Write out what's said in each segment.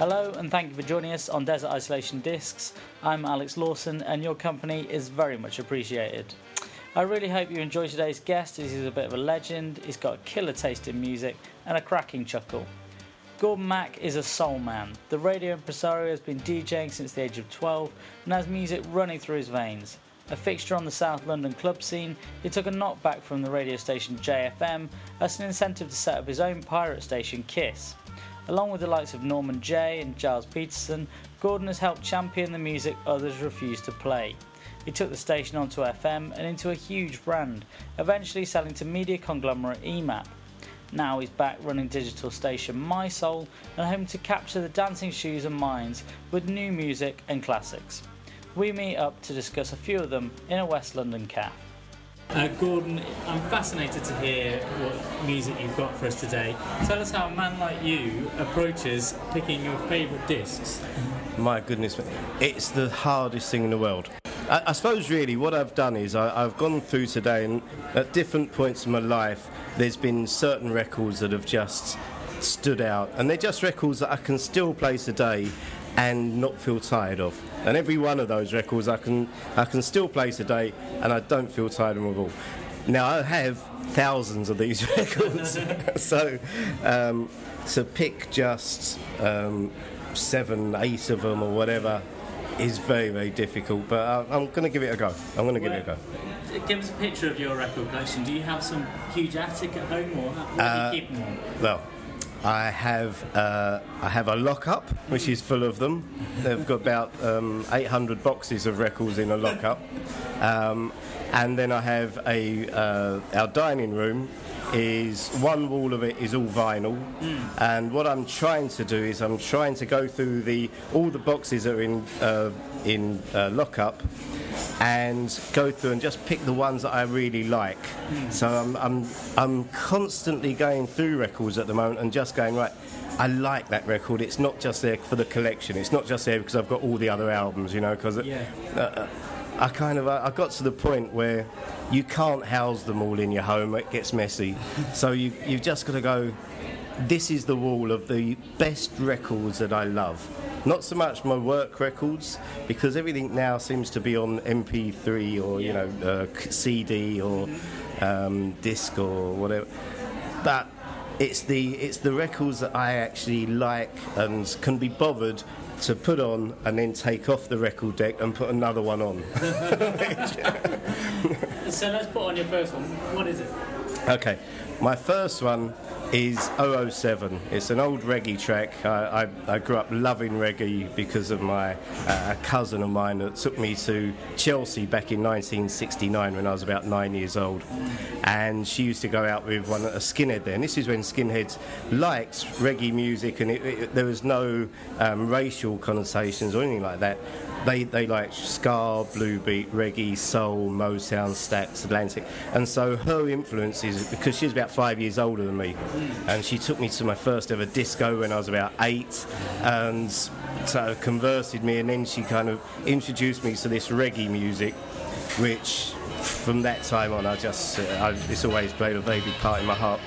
Hello, and thank you for joining us on Desert Isolation Discs. I'm Alex Lawson, and your company is very much appreciated. I really hope you enjoy today's guest, as he's a bit of a legend, he's got a killer taste in music, and a cracking chuckle. Gordon Mac is a soul man. The radio impresario has been DJing since the age of 12 and has music running through his veins. A fixture on the South London club scene, he took a knockback from the radio station JFM as an incentive to set up his own pirate station Kiss. Along with the likes of Norman Jay and Gilles Peterson, Gordon has helped champion the music others refused to play. He took the station onto FM and into a huge brand, eventually selling to media conglomerate EMAP. Now he's back running digital station Mi Soul and home to capture the dancing shoes and minds with new music and classics. We meet up to discuss a few of them in a West London cafe. Uh, Gordon, I'm fascinated to hear what music you've got for us today. Tell us how a man like you approaches picking your favourite discs. My goodness, it's the hardest thing in the world. I, I suppose really what I've done is I, I've gone through today and at different points in my life there's been certain records that have just stood out and they're just records that I can still play today and not feel tired of. And every one of those records I can I can still play today, and I don't feel tired of them at all. Now I have thousands of these records, so um, to pick just um, seven, eight of them or whatever is very very difficult. But I, I'm going to give it a go. I'm going to give it a go. Give us a picture of your record collection. Do you have some huge attic at home, or what Uh, do you keep them? Well, I have uh, I have a lockup which is full of them. They've got about um, 800 boxes of records in a lockup, um, and then I have a uh, our dining room is one wall of it is all vinyl, and what I'm trying to do is I'm trying to go through the all the boxes that are in uh, in uh, lockup and go through and just pick the ones that I really like. So I'm, I'm, I'm constantly going through records at the moment and just going, right, I like that record. It's not just there for the collection. It's not just there because I've got all the other albums, you know, because Yeah. uh, I kind of I got to the point where you can't house them all in your home. It gets messy. so you, you've just got to go, this is the wall of the best records that I love. Not so much my work records, because everything now seems to be on MP3 or you know uh, CD or um, disc or whatever. But it's the it's the records that I actually like and can be bothered to put on and then take off the record deck and put another one on. So let's put on your first one. What is it? Okay, my first one is 007. It's an old reggae track. I, I, I grew up loving reggae because of my uh, a cousin of mine that took me to Chelsea back in 1969 when I was about nine years old, and she used to go out with one a skinhead there. And this is when skinheads liked reggae music, and it, it, there was no um, racial connotations or anything like that. They they liked ska, blue beat, reggae, soul, Motown, Stax, Atlantic, and so her influence is because she's about five years older than me, and she took me to my first ever disco when I was about eight, and so converted me, and then she kind of introduced me to this reggae music, which from that time on I just uh, I, it's always played a very big part in my heart.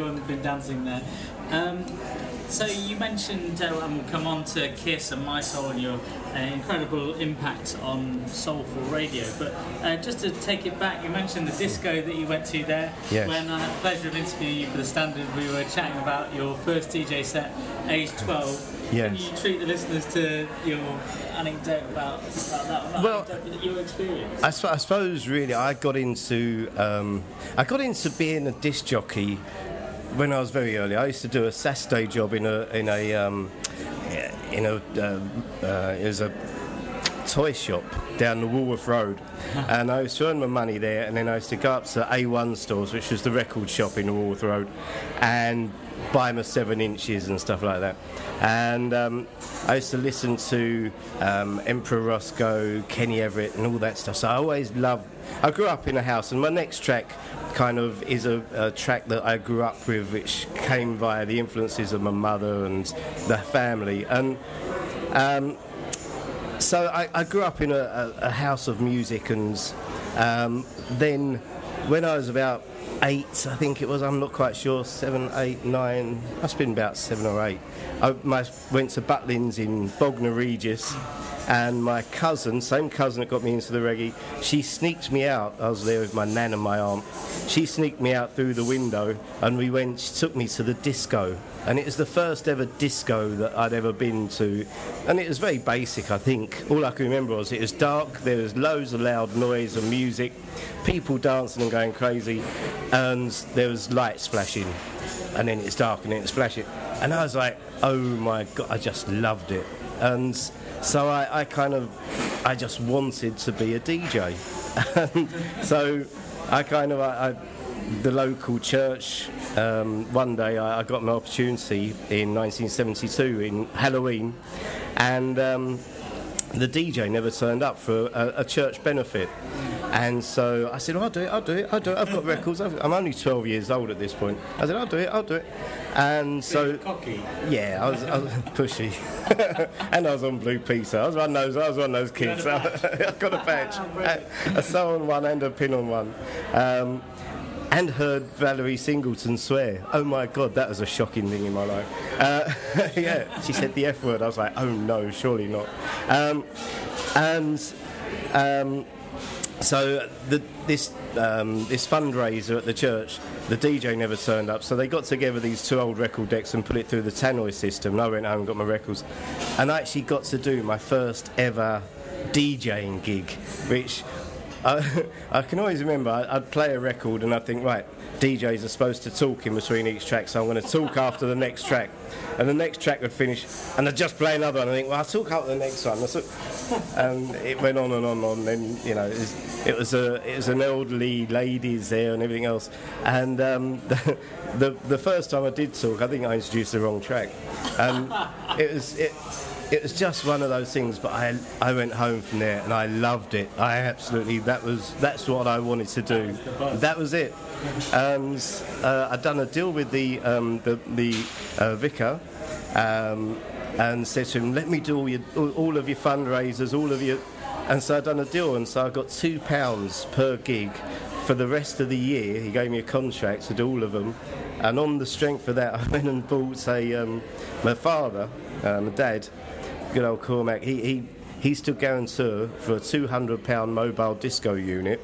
Gordon's been dancing there. Um, So you mentioned, uh, and we'll come on to Kiss and Mi Soul and your uh, incredible impact on soulful radio. But uh, just to take it back, you mentioned the disco that you went to there. Yes. When I had the pleasure of interviewing you for the Standard, we were chatting about your first DJ set, age 12. Can you treat the listeners to your anecdote about, about that? Well- your experience. I, I suppose really I got into um, I got into being a disc jockey when I was very early. I used to do a Saturday job in a in a um, in a uh, uh, it was a toy shop down the Walworth Road, and I used to earn my money there, and then I used to go up to A1 stores, which was the record shop in the Walworth Road, and buy my seven inches and stuff like that. And um, I used to listen to um, Emperor Rosko, Kenny Everett, and all that stuff. So I always loved. I grew up in a house, and my next track kind of is a, a track that I grew up with, which came via the influences of my mother and the family. And um, so I, I grew up in a, a, house of music, and um, then when I was about eight, I think it was, I'm not quite sure, seven, eight, nine, must have been about seven or eight. I my, went to Butlins in Bognor Regis, and my cousin, same cousin that got me into the reggae, she sneaked me out. I was there with my nan and my aunt. She sneaked me out through the window, and we went. She took me to the disco, and it was the first ever disco that I'd ever been to, and it was very basic. I think all I can remember was it was dark. There was loads of loud noise and music, people dancing and going crazy, and there was lights flashing, and then it's dark and then it's flashing, and I was like, oh my god, I just loved it, and so I, I kind of, I just wanted to be a DJ, so I kind of, I, I the local church. Um, one day I, I got an opportunity in 1972 in Halloween, and um, the DJ never turned up for a, a church benefit. And so I said, oh, I'll do it, I'll do it, I'll do it. I've got records. I've, I'm only 12 years old at this point. I said, I'll do it, I'll do it. And so, cocky. yeah, I was, I was pushy, and I was on Blue Peter. I was one of those. I was one of those kids. I got a badge, a, a sew on one and a pin on one, um, and heard Valerie Singleton swear. Oh my God, that was a shocking thing in my life. Uh, yeah, she said the F word. I was like, oh no, surely not. Um, and um, so the, this um, this fundraiser at the church, the DJ never turned up. So they got together these two old record decks and put it through the tannoy system. And I went home and got my records, and I actually got to do my first ever DJing gig, which I, can always remember. I'd play a record and I'd think, right, DJs are supposed to talk in between each track, so I'm going to talk after the next track. And the next track would finish, and I'd just play another one. And I think, well, I'll talk after the next one. And it went on and on and on. And you know, it was, it was a it was an elderly ladies there and everything else. And um, the, the the first time I did talk, I think I introduced the wrong track, and it was it it was just one of those things. But I I went home from there and I loved it. I absolutely that was that's what I wanted to do. That was it. And uh, I'd done a deal with the um, the, the uh, vicar. Um, and said to him, "Let me do all your, all, of your fundraisers, all of your." And so I'd done a deal, and so I got two pounds per gig for the rest of the year. He gave me a contract to do all of them, and on the strength of that, I went and bought a um, my father, uh, my dad, good old Cormac. He he he stood guarantor for a two hundred pound mobile disco unit.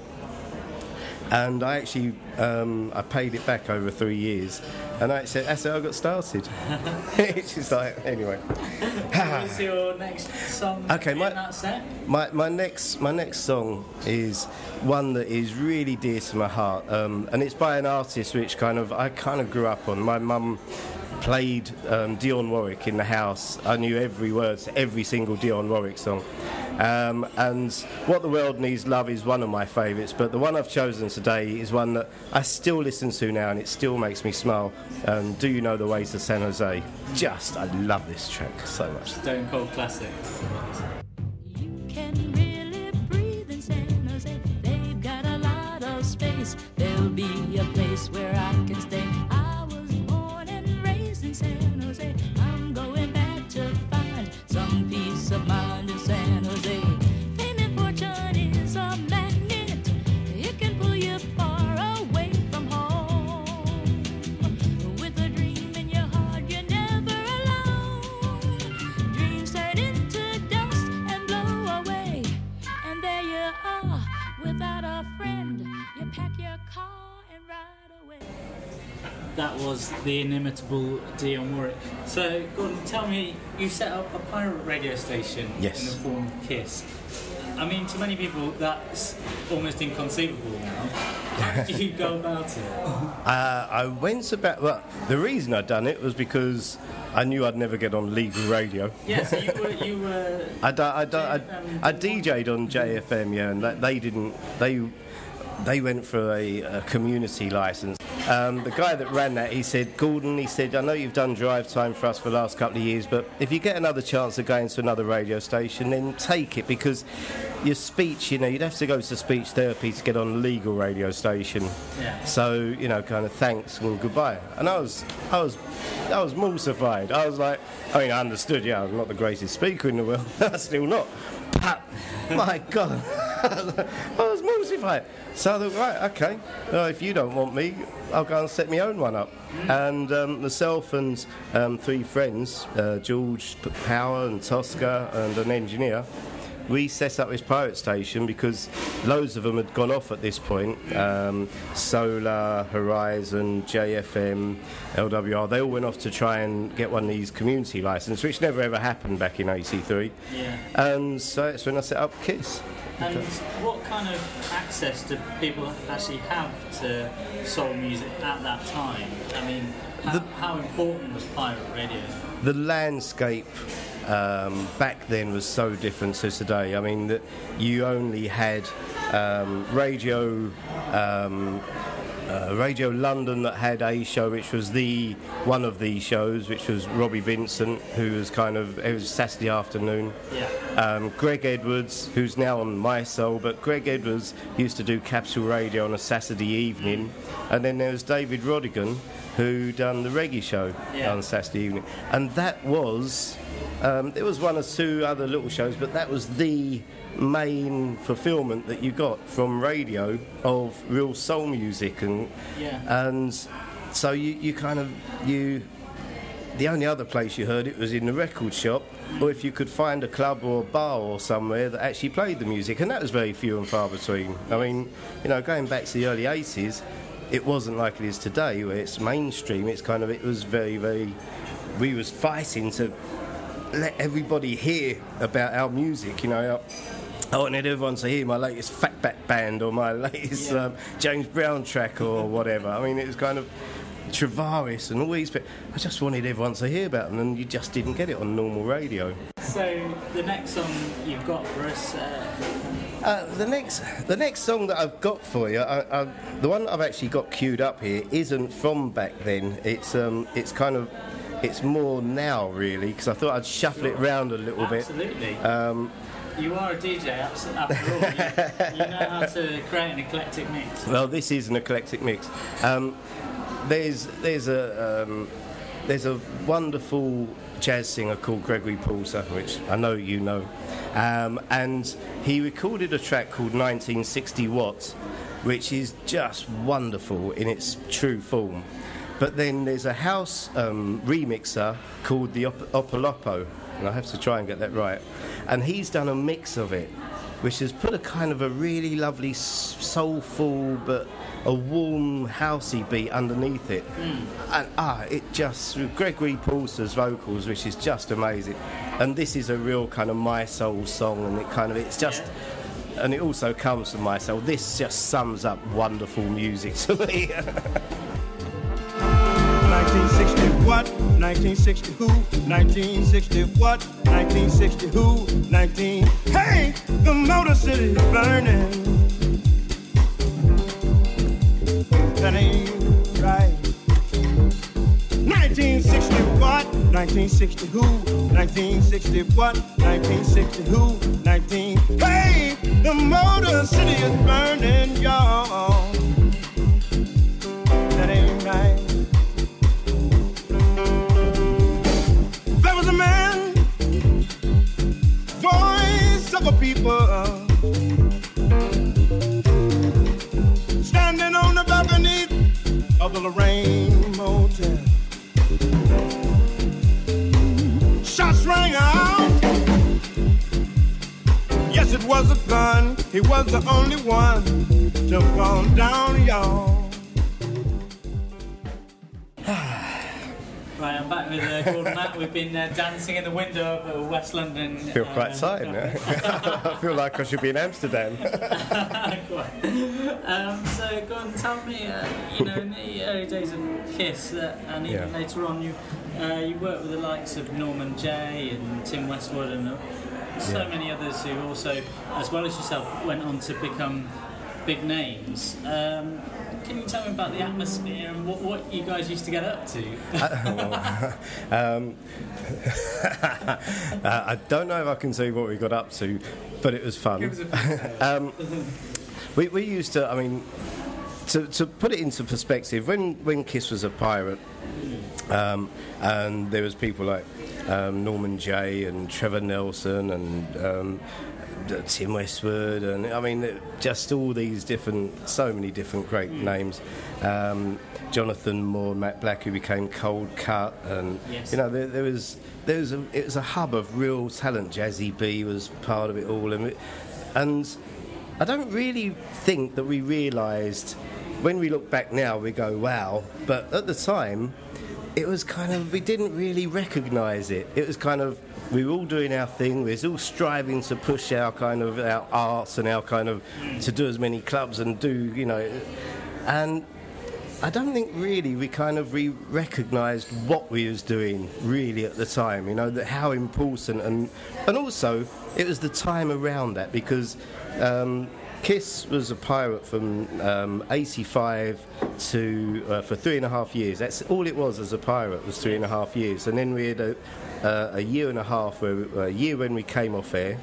And I actually um, I paid it back over three years, and I said that's how I got started. it's just like anyway. What is your next song Okay, my- that set? My, my next my next song is one that is really dear to my heart, um, and it's by an artist which kind of I kind of grew up on. My mum played um, Dionne Warwick in the house. I knew every word to every single Dionne Warwick song. Um, and What the World Needs Love is one of my favourites, but the one I've chosen today is one that I still listen to now and it still makes me smile. Um, Do You Know the Ways to San Jose? Just, I love this track so much. Stone Cold Classic. Inimitable Dionne Warwick. So, Gordon, tell me, you set up a pirate radio station Yes. in the form of Kiss. I mean, to many people, that's almost inconceivable now. How did you go about it? Uh, I went about. Well, the reason I'd done it was because I knew I'd never get on legal radio. Yeah, so you were, you were I, do- I, I, JFM. I DJ'd on JFM, yeah, and they didn't. They they went for a, a community license. Um, the guy that ran that, he said, Gordon, he said, I know you've done drive time for us for the last couple of years, but if you get another chance of going to another radio station, then take it because your speech, you know, you'd have to go to speech therapy to get on a legal radio station. Yeah. So you know, kind of thanks and goodbye. And I was, I was, I was mortified. I was like, I mean, I understood. Yeah, I'm not the greatest speaker in the world. Still not. But my God, I was mortified. So I thought, right, okay. Well, if you don't want me, I'll go and set my own one up. And um, myself and um, three friends, uh, George Power and Tosca and an engineer, we set up this pirate station because loads of them had gone off at this point. Um, Solar, Horizon, JFM, LWR, they all went off to try and get one of these community licenses, which never ever happened back in 83. Yeah. And so that's when I set up KISS. And what kind of access do people actually have to soul music at that time? I mean, how, how important was pirate radio? the landscape um, back then was so different to today. I mean, that you only had um, radio. Um, uh, Radio London that had a show which was the one of the shows, which was Robbie Vincent, who was kind of it was Saturday afternoon. Yeah. Um, Greg Edwards, who's now on Mi Soul, but Greg Edwards used to do Capital Radio on a Saturday evening, and then there was David Rodigan, who done the reggae show Yeah. on Saturday evening, and that was um, there was one or two other little shows, but that was the main fulfilment that you got from radio of real soul music and Yeah. and so you, you kind of you the only other place you heard it was in the record shop or if you could find a club or a bar or somewhere that actually played the music and that was very few and far between i mean you know going back to the early 80s it wasn't like it is today where it's mainstream it's kind of it was very very we was fighting to let everybody hear about our music you know I wanted everyone to hear my latest Fatback Band or my latest Yeah. um, James Brown track or whatever. I mean, it was kind of Tavares and all these. But I just wanted everyone to hear about them, and you just didn't get it on normal radio. So the next song you've got for us, uh, Uh, the next, the next song that I've got for you, I, I, the one I've actually got queued up here, isn't from back then. It's um, it's kind of, it's more now really, because I thought I'd shuffle it round a little bit. absolutely. Um, you are a DJ, after all. You, you know how to create an eclectic mix. Well, this is an eclectic mix. Um, there's there's a um, there's a wonderful jazz singer called Gregory Porter, which I know you know, um, and he recorded a track called 1960 Watts, which is just wonderful in its true form. But then there's a house um, remixer called the Op- Opolopo, and I have to try and get that right. And he's done a mix of it, which has put a kind of a really lovely soulful but a warm housey beat underneath it. And ah, it just Gregory Porter's vocals, which is just amazing. And this is a real kind of my soul song, and it kind of it's just. And it also comes from my soul. This just sums up wonderful music to me. 1960 what? 1960 who? 1960 what? 1960 who? 19. Hey, the Motor City is burning. That ain't right. 1960 what? 1960 who? 1960 what? 1960 who? 19. Hey, the Motor City is burning, y'all. That ain't people, standing on the balcony of the Lorraine Motel. Shots rang out. Yes, it was a gun. He was the only one to fall down, y'all. I'm back with uh, Gordon Mac. We've been uh, dancing in the window of uh, West London. I feel quite uh, tired now. I feel like I should be in Amsterdam. um, so, Gordon, tell me, uh, you know, in the early days of Kiss, uh, and even Yeah. later on, you uh, you worked with the likes of Norman Jay and Tim Westwood and so Yeah. many others who also, as well as yourself, went on to become big names. Um, can you tell me about the atmosphere and what, what you guys used to get up to? um, uh, I don't know if I can say what we got up to, but it was fun. um, we, we used to, I mean, to, to put it into perspective, when, when Kiss was a pirate, um, and there was people like um, Norman Jay and Trevor Nelson and um, Uh, Tim Westwood, and I mean, uh, just all these different, so many different great mm. names. Um, Jonathan Moore, Matt Black, who became Coldcut, and Yes. you know, there, there was there was a, it was a hub of real talent. Jazzie B was part of it all, and it, and I don't really think that we realised when we look back now, we go, wow. But at the time, it was kind of, we didn't really recognise it. It was kind of, we were all doing our thing, we was all striving to push our kind of, our arts and our kind of, to do as many clubs and do, you know, and I don't think really we kind of re- recognised what we was doing really at the time. You know that how important and and also it was the time around that because um, Kiss was a pirate from um, '85 to uh, for three and a half years. That's all it was as a pirate was three and a half years, and then we had a, uh, a year and a half, where, a year when we came off air.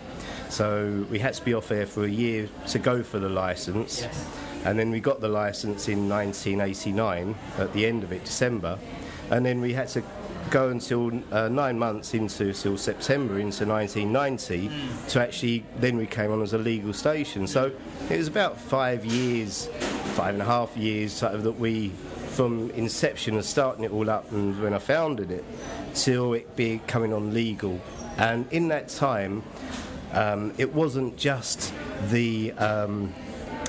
So we had to be off air for a year to go for the license. Yes. And then we got the license in 1989 at the end of it, December. And then we had to go until uh, nine months into till September into 1990 to actually then we came on as a legal station. So it was about five years, five and a half years sort of that we from inception and starting it all up and when I founded it till it becoming on legal. And in that time, um, it wasn't just the um,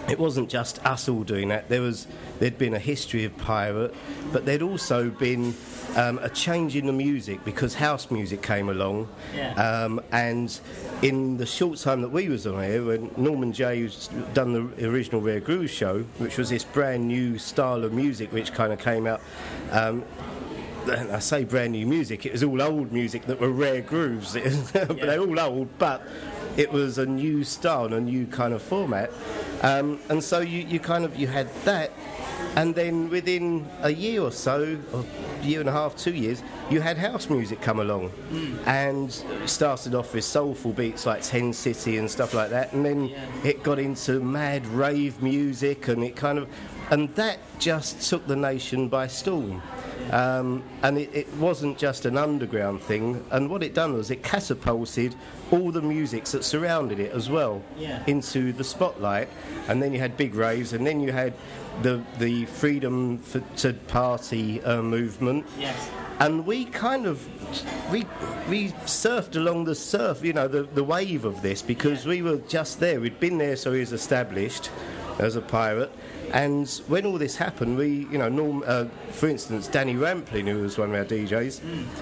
it wasn't just us all doing that. There was there'd been a history of pirate, but there'd also been um, a change in the music because house music came along. Yeah. Um, and in the short time that we was on here, when Norman Jay was done the original Rare Groove show, which was this brand new style of music which kind of came out. Um, and I say brand new music, it was all old music that were rare grooves. But They're all old, but it was a new style, and a new kind of format. Um, and so you, you kind of you had that, and then within a year or so, or year and a half, two years, you had house music come along, and started off with soulful beats like Ten City and stuff like that, and then it got into mad rave music, and it kind of, and that just took the nation by storm. Um, and it, it wasn't just an underground thing. And what it done was it catapulted all the musics that surrounded it as well Yeah. into the spotlight. And then you had big raves, and then you had the the freedom for, to party uh, movement. Yes. And we kind of we we surfed along the surf, you know, the, the wave of this because we were just there. We'd been there, so he was established as a pirate. And when all this happened, we, you know, Norm, uh, for instance, Danny Rampling, who was one of our DJs,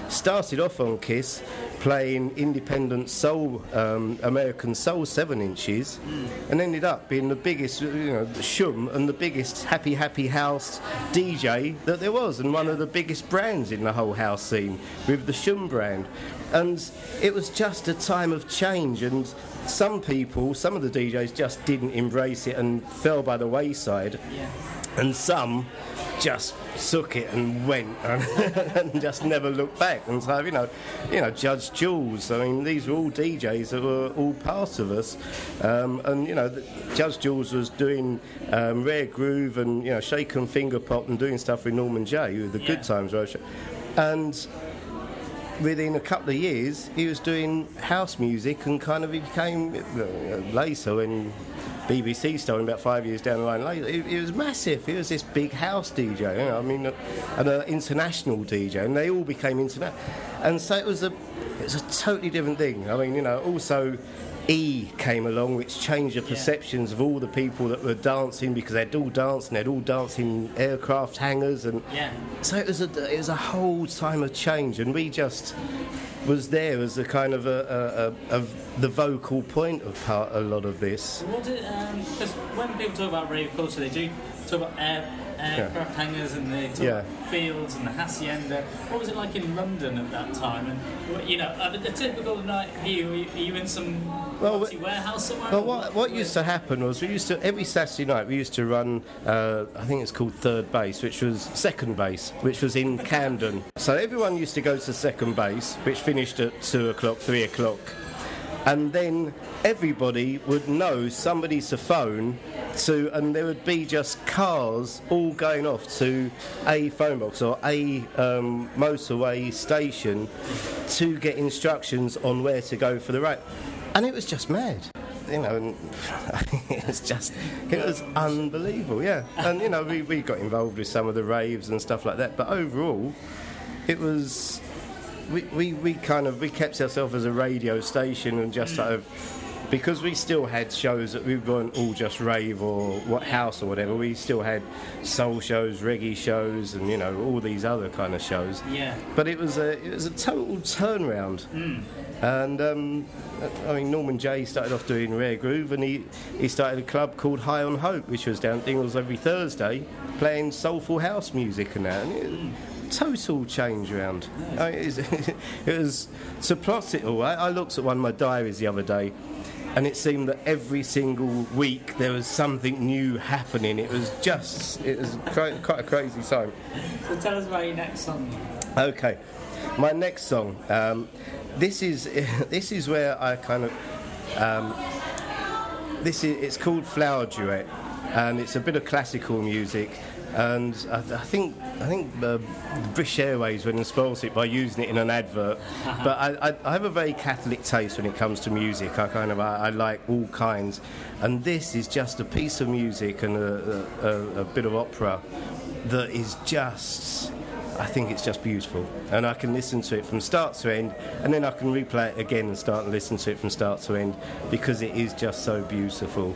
started off on Kiss playing independent soul, um, American soul seven inches, and ended up being the biggest, you know, Shoom and the biggest happy happy house DJ that there was, and one of the biggest brands in the whole house scene with the Shoom brand. And it was just a time of change, and some people, some of the DJs just didn't embrace it and fell by the wayside Yeah. and some just took it and went and just never looked back. And so, you know, you know, Judge Jules. I mean, these were all DJs that were all part of us. Um, and you know, the, Judge Jules was doing um, rare groove and you know, shaken finger pop and doing stuff with Norman Jay the Yeah. Good Times Show. And within a couple of years, he was doing house music and kind of he became uh, later when BBC started about five years down the line later. It, it was massive. He was this big house DJ. You know, I mean, uh, and an international DJ, and they all became international. And so it was a it's a totally different thing. I mean, you know, also. E came along, which changed the perceptions of all the people that were dancing because they'd all danced and they'd all danced in aircraft hangars, and Yeah. so it was a it was a whole time of change, and we just was there as a kind of a, a, a, of the vocal point of part a lot of this. What did, because um, when people talk about rave culture, they do talk about air, aircraft hangars and the Yeah. fields and the hacienda. What was it like in London at that time? And you know, uh, the typical night view. Are you, are you in some Well, warehouse somewhere? Well, what, what used to happen was we used to every Saturday night we used to run. Uh, I think it's called third base, which was second base, which was in Camden. So everyone used to go to second base, which finished at two o'clock, three o'clock, and then everybody would know somebody's a phone to, and there would be just cars all going off to a phone box or a um, motorway station to get instructions on where to go for the ride, and it was just mad. You know, it was just, it was unbelievable, yeah. And, you know, we, we got involved with some of the raves and stuff like that, but overall, it was we, we, we kind of we kept ourselves as a radio station and just sort of because we still had shows that we weren't all just rave or what house or whatever. We still had soul shows reggae shows and you know all these other kind of shows. Yeah. but it was a it was a total turnaround. And um, I mean Norman Jay started off doing rare groove and he, he started a club called High on Hope which was down at Dingwalls every Thursday playing soulful house music and that. And it, total change around I mean, it, was, it was to plot it all I, I looked at one of my diaries the other day and it seemed that every single week there was something new happening it was just it was quite, quite a crazy time So tell us about your next song. Okay, my next song. Um, this is this is where I kind of um, this is it's called Flower Duet, and it's a bit of classical music. And I, I think I think the British Airways went and spoilt it by using it in an advert. But I, I, I have a very Catholic taste when it comes to music. I kind of I, I like all kinds, and this is just a piece of music and a, a, a, a bit of opera that is just I think it's just beautiful, and I can listen to it from start to end, and then I can replay it again and start and listen to it from start to end because it is just so beautiful.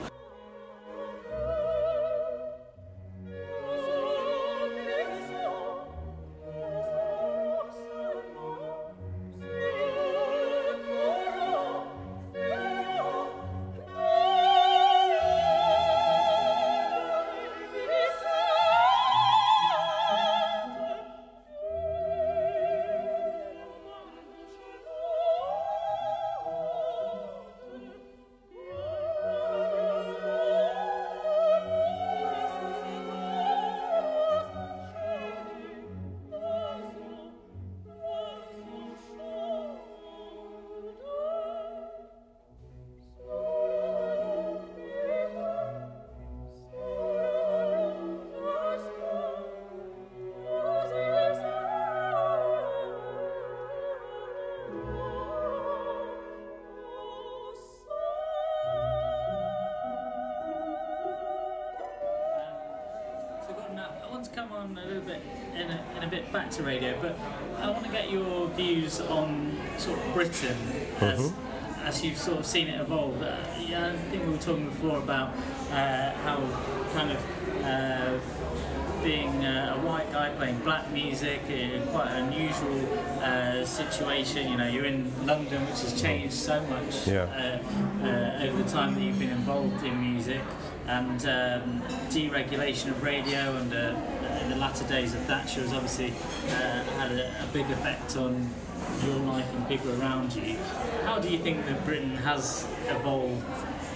Talking before about uh, how kind of uh, being uh, a white guy playing black music in quite an unusual uh, situation. You know, you're in London, which has changed so much Yeah. uh, uh, over the time that you've been involved in music, and um, deregulation of radio and uh, in the latter days of Thatcher has obviously uh, had a, a big effect on your life and people around you. How do you think that Britain has evolved?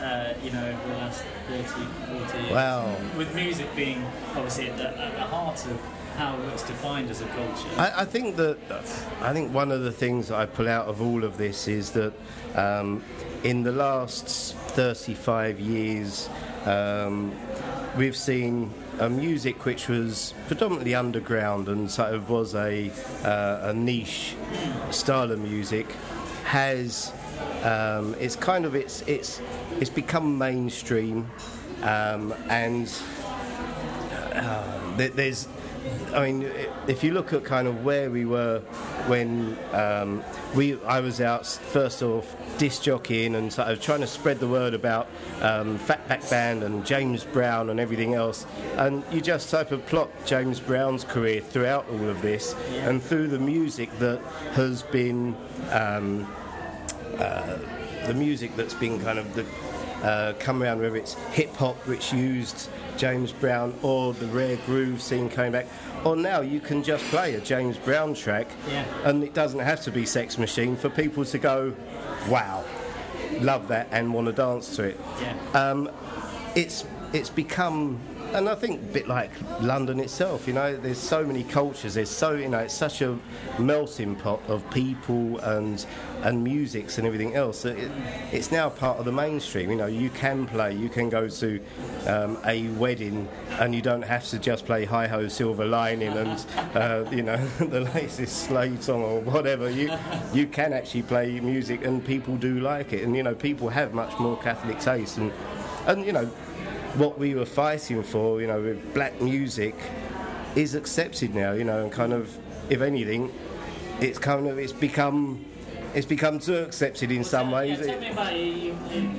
Uh, you know, over the last 30, 40 years. Wow. With music being obviously at the, at the heart of how it's defined as a culture. I, I think that I think one of the things that I pull out of all of this is that um, in the last 35 years, um, we've seen a music which was predominantly underground and sort of was a, uh, a niche style of music has um, it's kind of it's it's it's become mainstream um, and uh, there's I mean, if you look at kind of where we were when um, we I was out first off disc jockeying and sort of trying to spread the word about um, Fatback Band and James Brown and everything else. And you just type of plot James Brown's career throughout all of this and through the music that has been. Um, the music that's been kind of the uh, come around, whether it's hip hop, which used James Brown, or the rare groove scene coming back, or now you can just play a James Brown track, Yeah. and it doesn't have to be Sex Machine for people to go, wow, love that, and want to dance to it. Yeah. It's it's become. And I think a bit like London itself, you know, there's so many cultures. There's so, you know, it's such a melting pot of people and and musics and everything else. That it, it's now part of the mainstream. You know, you can play, you can go to um, a wedding, and you don't have to just play Hi Ho Silver Lining and uh, you know the latest Slade song or whatever. You you can actually play music, and people do like it. And you know, people have much more Catholic taste, and and you know what we were fighting for, you know, with black music, is accepted now. You know, and kind of, if anything, it's kind of it's become it's become too accepted in some ways. Yeah, tell me about you, you,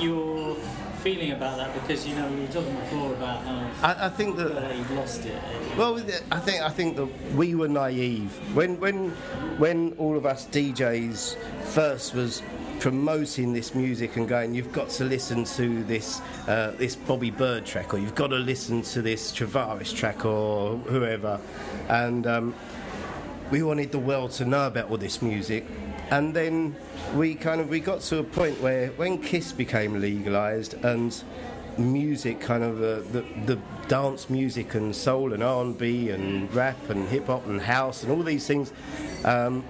your feeling about that because you know we were talking before about how I, I think that you've lost it. Well, I think I think that we were naive when when when all of us DJs first was promoting this music and going, you've got to listen to this uh, this Bobby Byrd track, or you've got to listen to this Tavares track, or whoever, and um, we wanted the world to know about all this music. And then we kind of we got to a point where when Kiss became legalized and music kind of uh, the the dance music and soul and R&B and rap and hip hop and house and all these things um,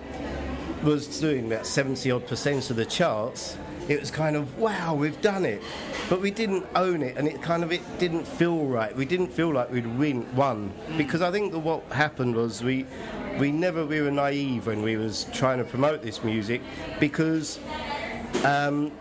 was doing about 70 odd percent of the charts it was kind of wow we've done it. But we didn't own it and it kind of it didn't feel right. We didn't feel like we'd win won. Because i think that what happened was we we never we were naive when we was trying to promote this music because um,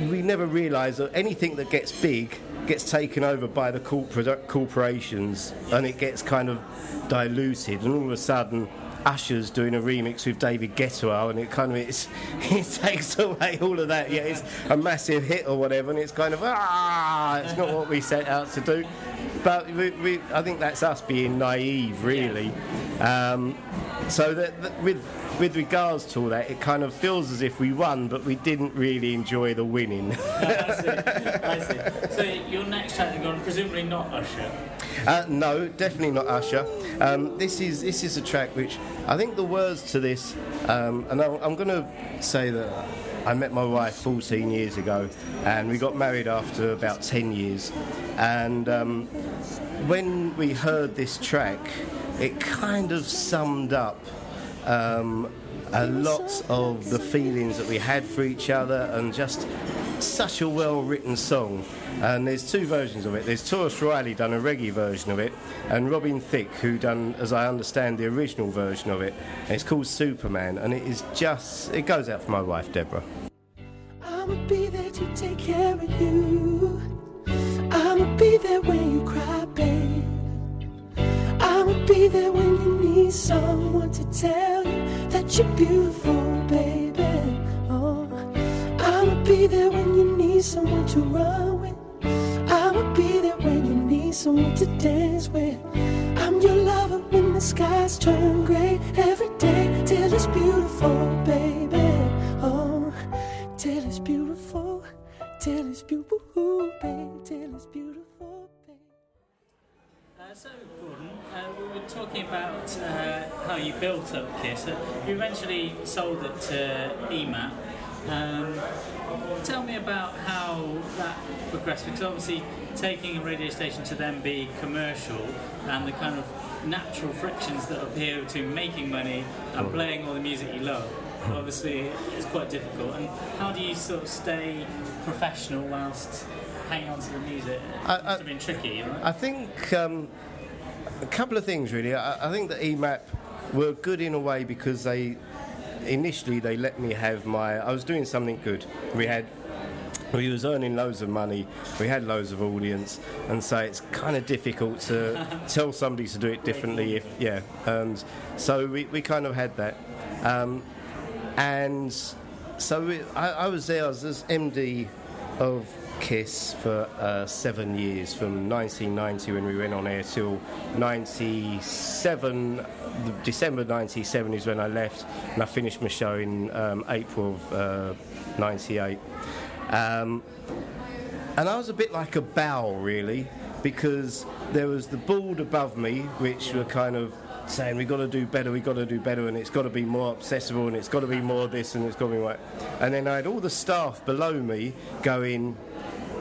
we never realise that anything that gets big gets taken over by the corpora- corporations and it gets kind of diluted and all of a sudden Usher's doing a remix with David Guetta and it kind of it's, it takes away all of that. Yeah it's a massive hit or whatever and it's kind of ah it's not what we set out to do. But we, we, I think that's us being naive really. Um, so that, that with with regards to all that, it kind of feels as if we won, but we didn't really enjoy the winning. I see. I see. So your next track is gone, presumably not Usher. Uh, no, definitely not Usher. Um, this is this is a track which I think the words to this, um, and I'm, I'm going to say that I met my wife 14 years ago, and we got married after about 10 years. And um, when we heard this track, it kind of summed up um, a lot of the feelings that we had for each other, and just such a well-written song. And there's two versions of it. There's Tarrus Riley done a reggae version of it, and Robin Thicke who done, as I understand, the original version of it. And it's called Superman, and it is just it goes out for my wife Deborah. I'ma be there to take care of you. I'ma be there when you cry, be there when you need someone to tell you that you're beautiful, baby. Oh, I'ma be there when you need someone to run with. I'ma be there when you need someone to dance with. I'm your lover when the skies turn gray every day till it's beautiful, baby. Oh, till it's beautiful, till it's beautiful, babe, till it's beautiful. Uh, so, Gordon, uh, we were talking about uh, how you built up Kiss. Uh, you eventually sold it to EMAP. Um, tell me about how that progressed, because obviously taking a radio station to then be commercial and the kind of natural frictions that appear to making money and playing all the music you love, obviously it's quite difficult. And how do you sort of stay professional whilst hanging on to the music? It I- must I- have been tricky, right? I think um, a couple of things really. I, I think that EMAP were good in a way because they initially they let me have my. I was doing something good. We had we was earning loads of money, we had loads of audience, and so it's kind of difficult to tell somebody to do it differently. If yeah, and so we, we kind of had that, um, and so we, I, I was there. I was as MD of Kiss for uh, seven years, from 1990 when we went on air till 97. December 97 is when I left, and I finished my show in um, April of uh, 98. Um, and I was a bit like a bow, really, because there was the board above me, which were kind of saying we've got to do better, we've got to do better, and it's got to be more accessible, and it's got to be more this, and it's got to be what. And then I had all the staff below me going,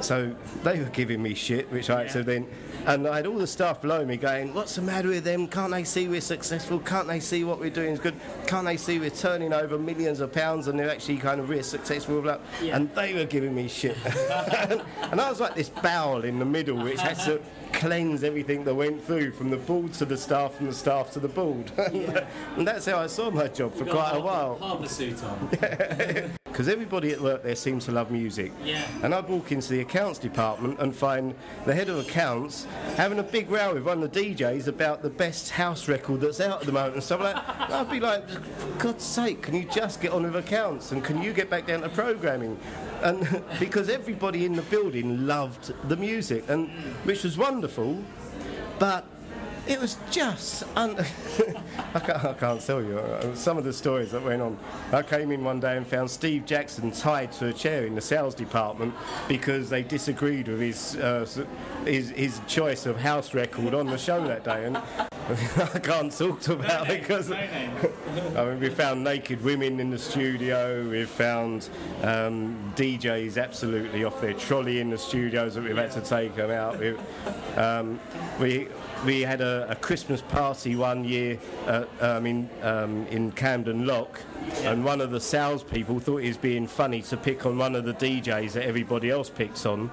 so they were giving me shit, which I to then. And I had all the staff below me going, What's the matter with them? Can't they see we're successful? Can't they see what we're doing is good? Can't they see we're turning over millions of pounds and they're actually kind of really successful? Yeah. And they were giving me shit. and I was like this bowel in the middle, which had to cleanse everything that went through from the board to the staff, from the staff to the board. and that's how I saw my job for quite a while. Half a suit on. Because everybody at work there seems to love music. Yeah. And I'd walk into the accounts department and find the head of accounts having a big row with one of the DJs about the best house record that's out at the moment and stuff like that. I'd be like, for God's sake, can you just get on with accounts and can you get back down to programming? And because everybody in the building loved the music, and which was wonderful, but it was just un- I, can't, I can't tell you. Uh, some of the stories that went on. I came in one day and found Steve Jackson tied to a chair in the sales department because they disagreed with his uh, his, his choice of house record on the show that day, and I can't talk to about it because I mean we found naked women in the studio. We found um, DJs absolutely off their trolley in the studios that we've had to take them out. We, um, we we had a, a Christmas party one year uh, um, in um, in Camden Lock, and one of the salespeople thought he was being funny to pick on one of the DJs that everybody else picks on.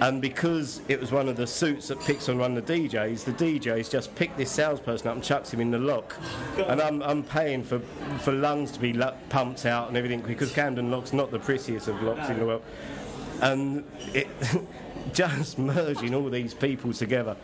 And because it was one of the suits that picks on one of the DJs, the DJs just picked this salesperson up and chucked him in the lock. And I'm, I'm paying for, for lungs to be pumped out and everything because Camden Lock's not the prettiest of locks in the world. And it just merging all these people together.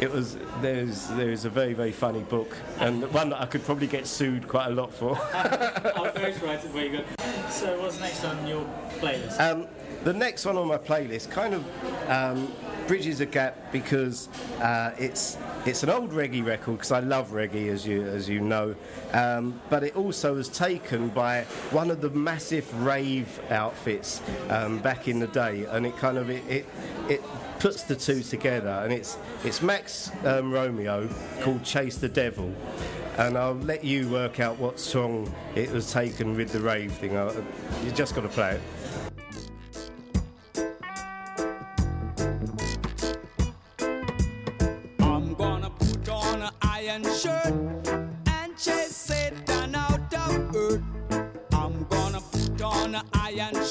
It was there's there's a very very funny book and one that I could probably get sued quite a lot for. I'll ghostwrite it for you. So what's next on your playlist? Um, the next one on my playlist kind of um, bridges a gap because uh, it's it's an old reggae record because I love reggae as you as you know, um, but it also was taken by one of the massive rave outfits um, back in the day, and it kind of it. it, it puts the two together and it's it's Max um, Romeo called Chase the Devil and I'll let you work out what song it was taken with the rave thing. You just got to play it.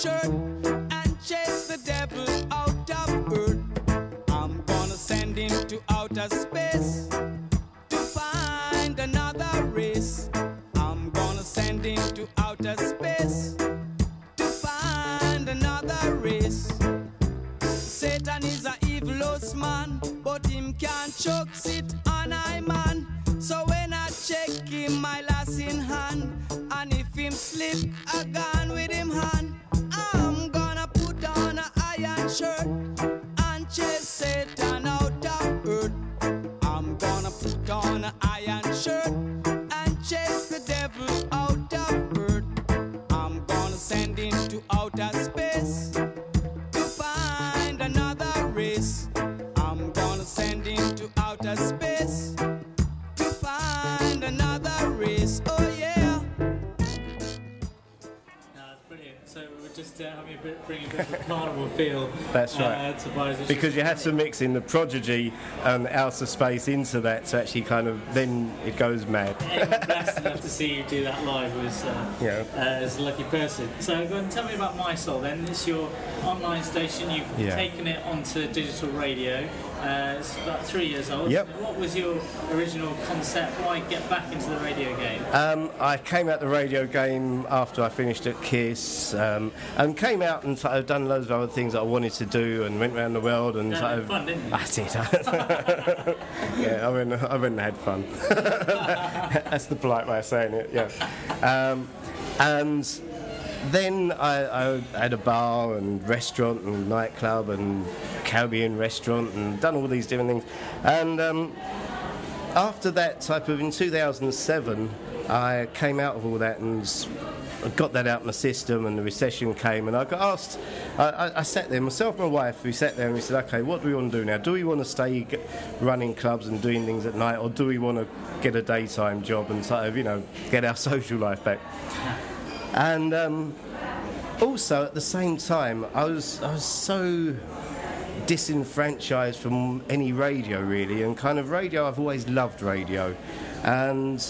Shirt Because you have to mix in the prodigy and Out of Space into that to actually kind of then it goes mad. Anyone blessed enough to see you do that live was uh, Yeah. uh, a lucky person. So go and tell me about Mi Soul, then it's your online station. You've Yeah. taken it onto digital radio. Uh, it's about three years old. Yep. What was your original concept? Why get back into the radio game? Um, I came out the radio game after I finished at Kiss, um, and came out and sort of done loads of other things that I wanted to do, and went around the world and Yeah, sort had of. fun, didn't you? I did. yeah, I went, I went and had fun. That's the polite way of saying it. Yeah, um, and then I, I had a bar and restaurant and nightclub and Caribbean restaurant and done all these different things, and. Um, after that type of in 2007 i came out of all that and got that out of my system and the recession came and i got asked i, I, I sat there myself and my wife we sat there and we said okay what do we want to do now do we want to stay running clubs and doing things at night or do we want to get a daytime job and sort of you know get our social life back and um, also at the same time i was i was so disenfranchised from any radio really and kind of radio I've always loved radio. And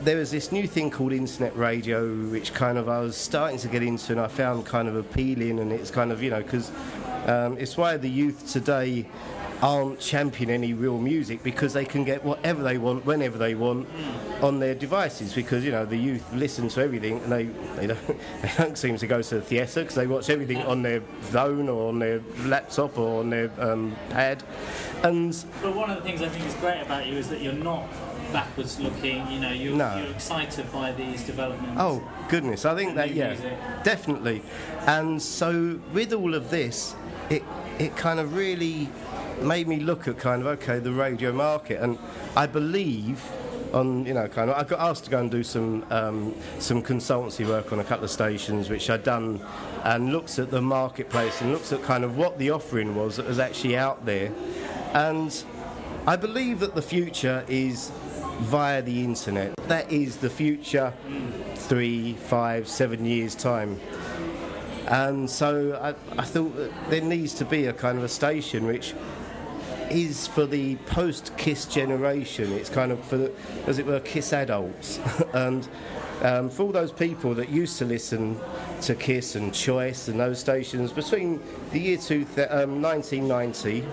there was this new thing called internet radio which kind of I was starting to get into and I found kind of appealing and it's kind of you know because um, it's why the youth today aren't championing any real music because they can get whatever they want whenever they want on their devices because you know the youth listen to everything and they they don't, they don't seem to go to the theatre because they watch everything on their phone or on their laptop or on their um, pad and But one of the things I think is great about you is that you're not backwards looking. You know, you're, No. you're excited by these developments. Oh goodness, I think that yeah, music. definitely. And so with all of this, it it kind of really made me look at kind of okay the radio market, and I believe on you know kind of I got asked to go and do some um, some consultancy work on a couple of stations, which I'd done, and looks at the marketplace and looks at kind of what the offering was that was actually out there, and I believe that the future is via the internet. That is the future three, five, seven years' time. And so I, I thought that there needs to be a kind of a station which is for the post Kiss generation. It's kind of for, as it were, Kiss adults. and um, for all those people that used to listen to Kiss and Choice and those stations between the year two, um, 1990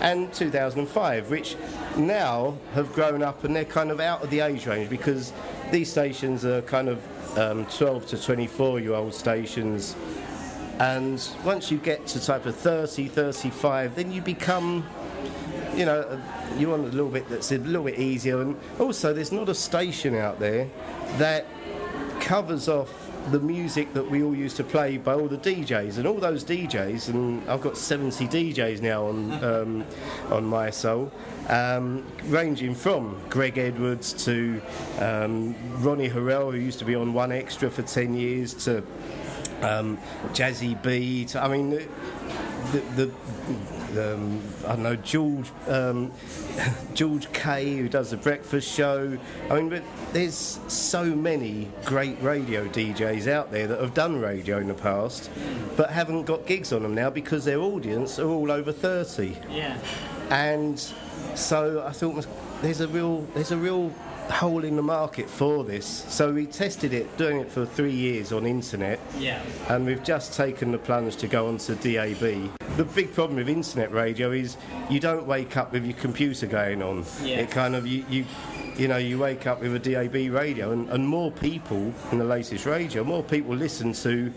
and 2005, which now have grown up and they're kind of out of the age range because these stations are kind of um, 12 to 24 year old stations. And once you get to type of 30, 35, then you become you know, you want a little bit that's a little bit easier. And also, there's not a station out there that covers off the music that we all used to play by all the DJs and all those DJs. And I've got 70 DJs now on um, on Mi Soul, um, ranging from Greg Edwards to um, Ronnie Herel, who used to be on 1Xtra for 10 years, to um, Jazzie B. To, I mean, the, the um, I don't know George um, George Kay who does the breakfast show. I mean, but there's so many great radio DJs out there that have done radio in the past, but haven't got gigs on them now because their audience are all over thirty Yeah. and so I thought there's a real there's a real hole in the market for this. So we tested it, doing it for three years on internet, Yeah. and we've just taken the plunge to go onto DAB. The big problem with internet radio is you don't wake up with your computer going on. Yeah. It kind of you. you you know, you wake up with a DAB radio, and, and more people in the latest radio, more people listen to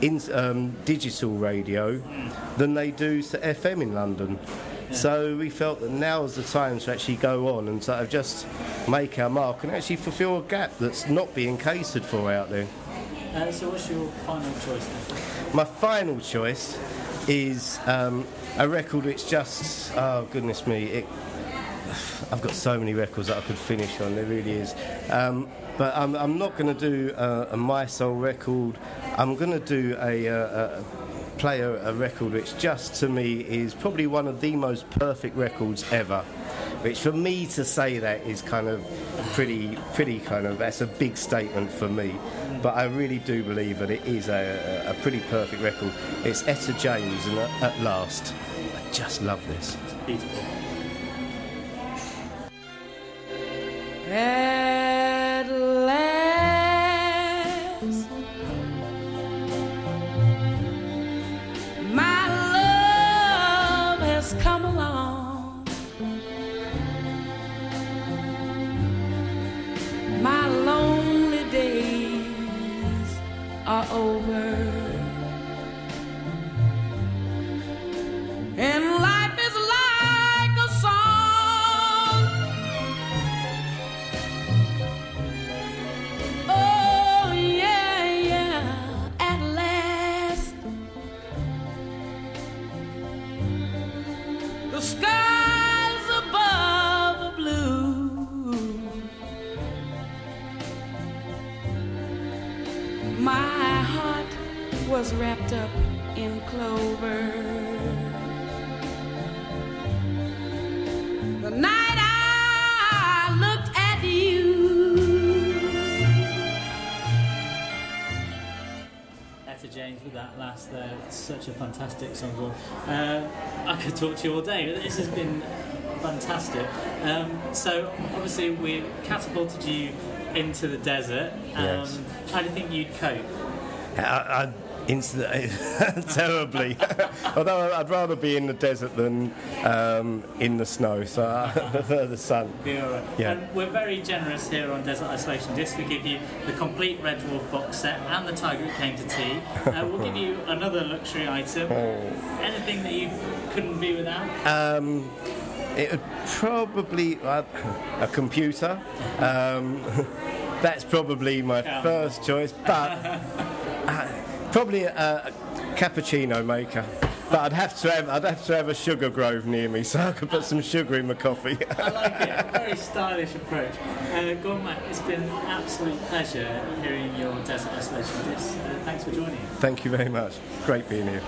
in, um, digital radio than they do to FM in London. So we felt that now is the time to actually go on and sort of just make our mark and actually fulfil a gap that's not being catered for out there. Uh, so, what's your final choice then? My final choice is um, a record which just, oh goodness me, it, I've got so many records that I could finish on, there really is. Um, but I'm, I'm not going to do a, a Mi Soul record, I'm going to do a, a, a play a, a record which just to me is probably one of the most perfect records ever. Which for me to say that is kind of pretty, pretty kind of that's a big statement for me. But I really do believe that it is a, a, pretty perfect record. It's Etta James and at, at last. I just love this. Beautiful. At last, over. Could talk to you all day, but this has been fantastic. Um, so, obviously, we catapulted you into the desert. Um, Yes. How do you think you'd cope? I, I terribly. Although I'd rather be in the desert than um, in the snow, so I prefer the sun. Yeah. And we're very generous here on Desert Isolation Disc. We give you the complete Red Dwarf box set and the Tiger Who Came to Tea. Uh, we'll give you another luxury item. Anything that you couldn't be without? Um, it would probably uh, a computer. Um, that's probably my first choice, but probably a, a cappuccino maker. But I'd have to have I'd have to have a sugar grove near me so I could put some sugar in my coffee. I like it. Very stylish approach. Uh, Gordon it's been an absolute pleasure hearing your Desert Isolation. Uh, thanks for joining us. Thank you very much. Great being here.